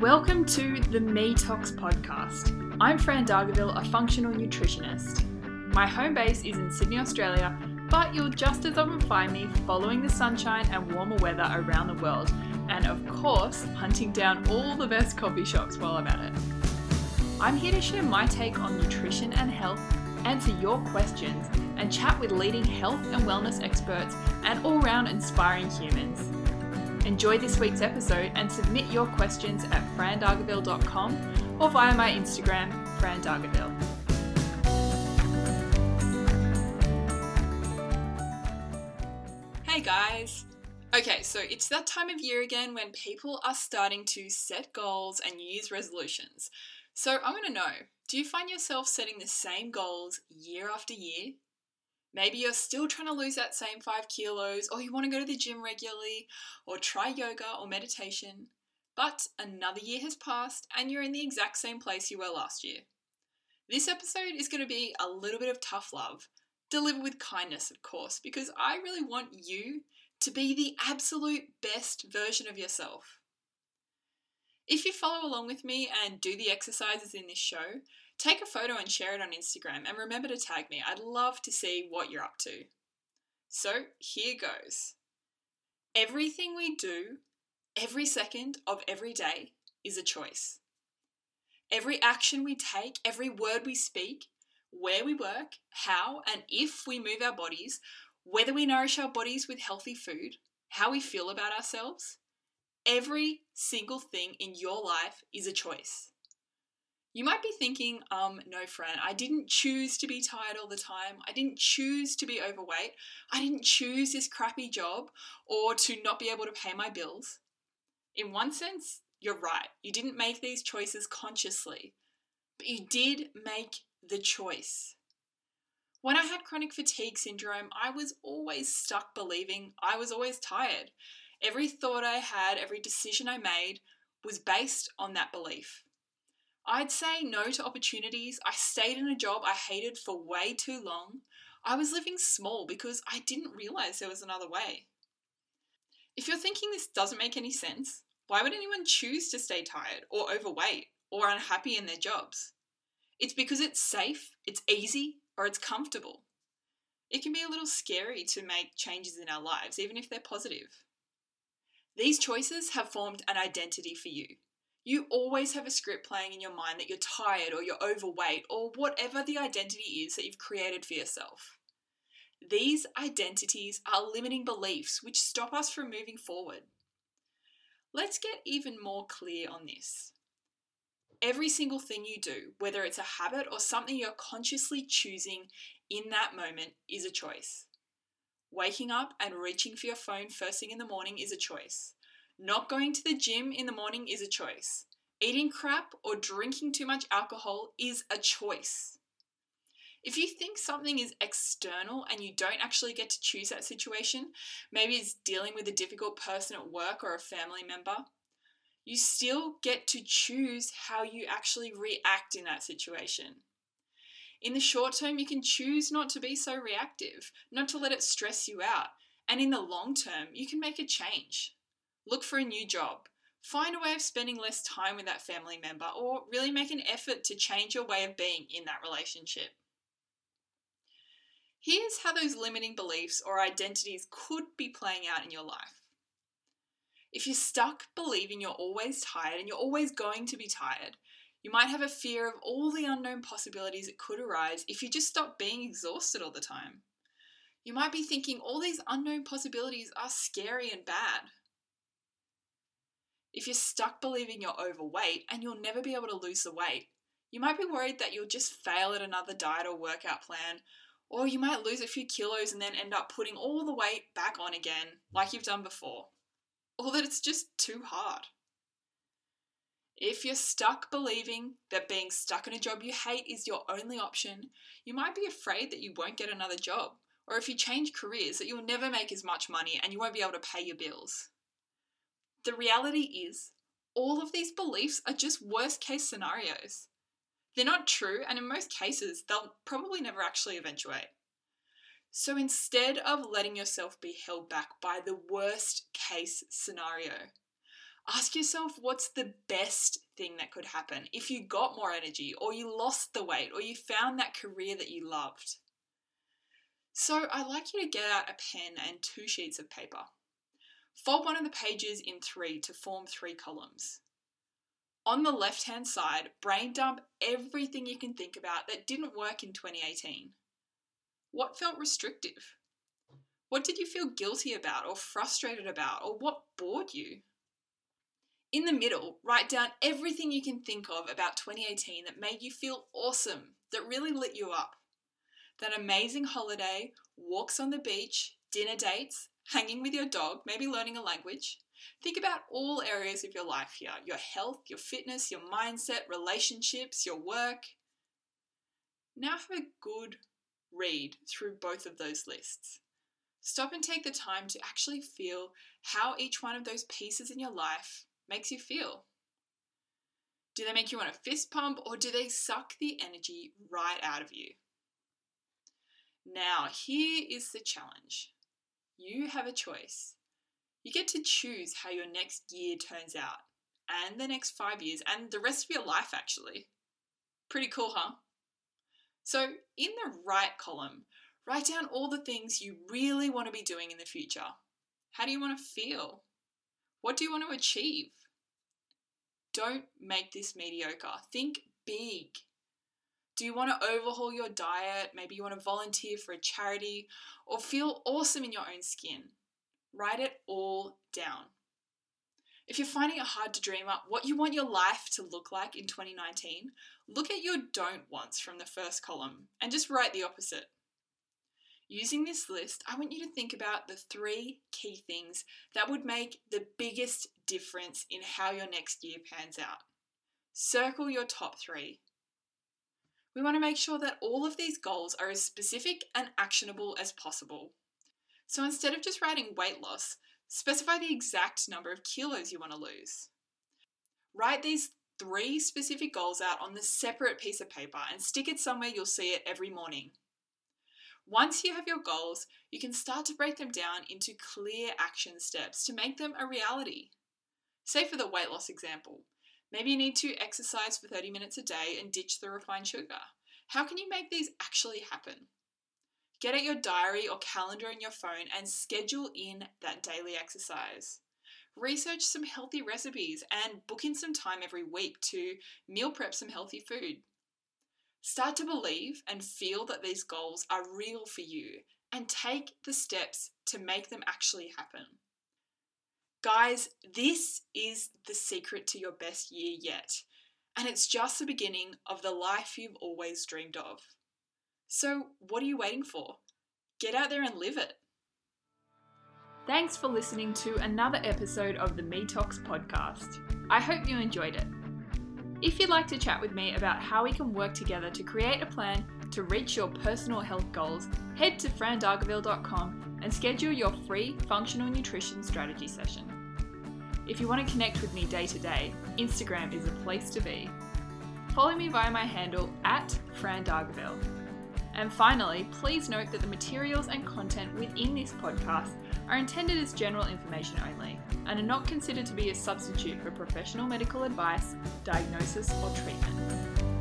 Welcome to the Me Talks podcast. I'm Fran Dargaville, a functional nutritionist. My home base is in Sydney, Australia, but you'll just as often find me following the sunshine and warmer weather around the world, and of course, hunting down all the best coffee shops while I'm at it. I'm here to share my take on nutrition and health, answer your questions, and chat with leading health and wellness experts and all round inspiring humans. Enjoy this week's episode and submit your questions at frandargaville.com or via my Instagram, frandargaville. Hey guys! Okay, so it's that time of year again when people are starting to set goals and use resolutions. So I want to know do you find yourself setting the same goals year after year? Maybe you're still trying to lose that same five kilos, or you want to go to the gym regularly, or try yoga or meditation. But another year has passed and you're in the exact same place you were last year. This episode is going to be a little bit of tough love, delivered with kindness, of course, because I really want you to be the absolute best version of yourself. If you follow along with me and do the exercises in this show, Take a photo and share it on Instagram and remember to tag me. I'd love to see what you're up to. So here goes. Everything we do, every second of every day, is a choice. Every action we take, every word we speak, where we work, how and if we move our bodies, whether we nourish our bodies with healthy food, how we feel about ourselves, every single thing in your life is a choice. You might be thinking, um, no, Fran, I didn't choose to be tired all the time. I didn't choose to be overweight. I didn't choose this crappy job or to not be able to pay my bills. In one sense, you're right. You didn't make these choices consciously, but you did make the choice. When I had chronic fatigue syndrome, I was always stuck believing I was always tired. Every thought I had, every decision I made was based on that belief. I'd say no to opportunities. I stayed in a job I hated for way too long. I was living small because I didn't realize there was another way. If you're thinking this doesn't make any sense, why would anyone choose to stay tired or overweight or unhappy in their jobs? It's because it's safe, it's easy, or it's comfortable. It can be a little scary to make changes in our lives, even if they're positive. These choices have formed an identity for you, you always have a script playing in your mind that you're tired or you're overweight or whatever the identity is that you've created for yourself. These identities are limiting beliefs which stop us from moving forward. Let's get even more clear on this. Every single thing you do, whether it's a habit or something you're consciously choosing in that moment, is a choice. Waking up and reaching for your phone first thing in the morning is a choice. Not going to the gym in the morning is a choice. Eating crap or drinking too much alcohol is a choice. If you think something is external and you don't actually get to choose that situation, maybe it's dealing with a difficult person at work or a family member, you still get to choose how you actually react in that situation. In the short term, you can choose not to be so reactive, not to let it stress you out. And in the long term, you can make a change. Look for a new job. Find a way of spending less time with that family member or really make an effort to change your way of being in that relationship. Here's how those limiting beliefs or identities could be playing out in your life. If you're stuck believing you're always tired and you're always going to be tired, you might have a fear of all the unknown possibilities that could arise if you just stop being exhausted all the time. You might be thinking all these unknown possibilities are scary and bad. If you're stuck believing you're overweight and you'll never be able to lose the weight, you might be worried that you'll just fail at another diet or workout plan, or you might lose a few kilos and then end up putting all the weight back on again, like you've done before, or that it's just too hard. If you're stuck believing that being stuck in a job you hate is your only option, you might be afraid that you won't get another job, or if you change careers, that you'll never make as much money and you won't be able to pay your bills. The reality is, all of these beliefs are just worst case scenarios. They're not true, and in most cases, they'll probably never actually eventuate. So instead of letting yourself be held back by the worst case scenario, Ask yourself what's the best thing that could happen if you got more energy, or you lost the weight, or you found that career that you loved. So, I'd like you to get out a pen and two sheets of paper. Fold one of the pages in three to form three columns. On the left hand side, brain dump everything you can think about that didn't work in 2018. What felt restrictive? What did you feel guilty about or frustrated about, or what bored you? In the middle, write down everything you can think of about 2018 that made you feel awesome, that really lit you up that amazing holiday, walks on the beach, dinner dates, hanging with your dog, maybe learning a language. Think about all areas of your life here your health, your fitness, your mindset, relationships, your work. Now have a good read through both of those lists. Stop and take the time to actually feel how each one of those pieces in your life makes you feel. Do they make you want to fist pump or do they suck the energy right out of you? Now, here is the challenge you have a choice. You get to choose how your next year turns out, and the next five years, and the rest of your life, actually. Pretty cool, huh? So, in the right column, write down all the things you really want to be doing in the future. How do you want to feel? What do you want to achieve? Don't make this mediocre. Think big. Do you want to overhaul your diet? Maybe you want to volunteer for a charity or feel awesome in your own skin. Write it all down. If you're finding it hard to dream up what you want your life to look like in 2019, look at your don't wants from the first column and just write the opposite. Using this list, I want you to think about the three key things that would make the biggest difference in how your next year pans out. Circle your top three we want to make sure that all of these goals are as specific and actionable as possible. So instead of just writing weight loss, specify the exact number of kilos you want to lose. Write these three specific goals out on the separate piece of paper and stick it somewhere you'll see it every morning. Once you have your goals, you can start to break them down into clear action steps to make them a reality. Say for the weight loss example, Maybe you need to exercise for 30 minutes a day and ditch the refined sugar. How can you make these actually happen? Get out your diary or calendar in your phone and schedule in that daily exercise. Research some healthy recipes and book in some time every week to meal prep some healthy food. Start to believe and feel that these goals are real for you and take the steps to make them actually happen. Guys, this is the secret to your best year yet, and it's just the beginning of the life you've always dreamed of. So, what are you waiting for? Get out there and live it. Thanks for listening to another episode of the Me Talks podcast. I hope you enjoyed it. If you'd like to chat with me about how we can work together to create a plan to reach your personal health goals, head to frandargaville.com and schedule your free functional nutrition strategy session. If you want to connect with me day to day, Instagram is a place to be. Follow me via my handle at Fran Dargaville. And finally, please note that the materials and content within this podcast are intended as general information only and are not considered to be a substitute for professional medical advice, diagnosis, or treatment.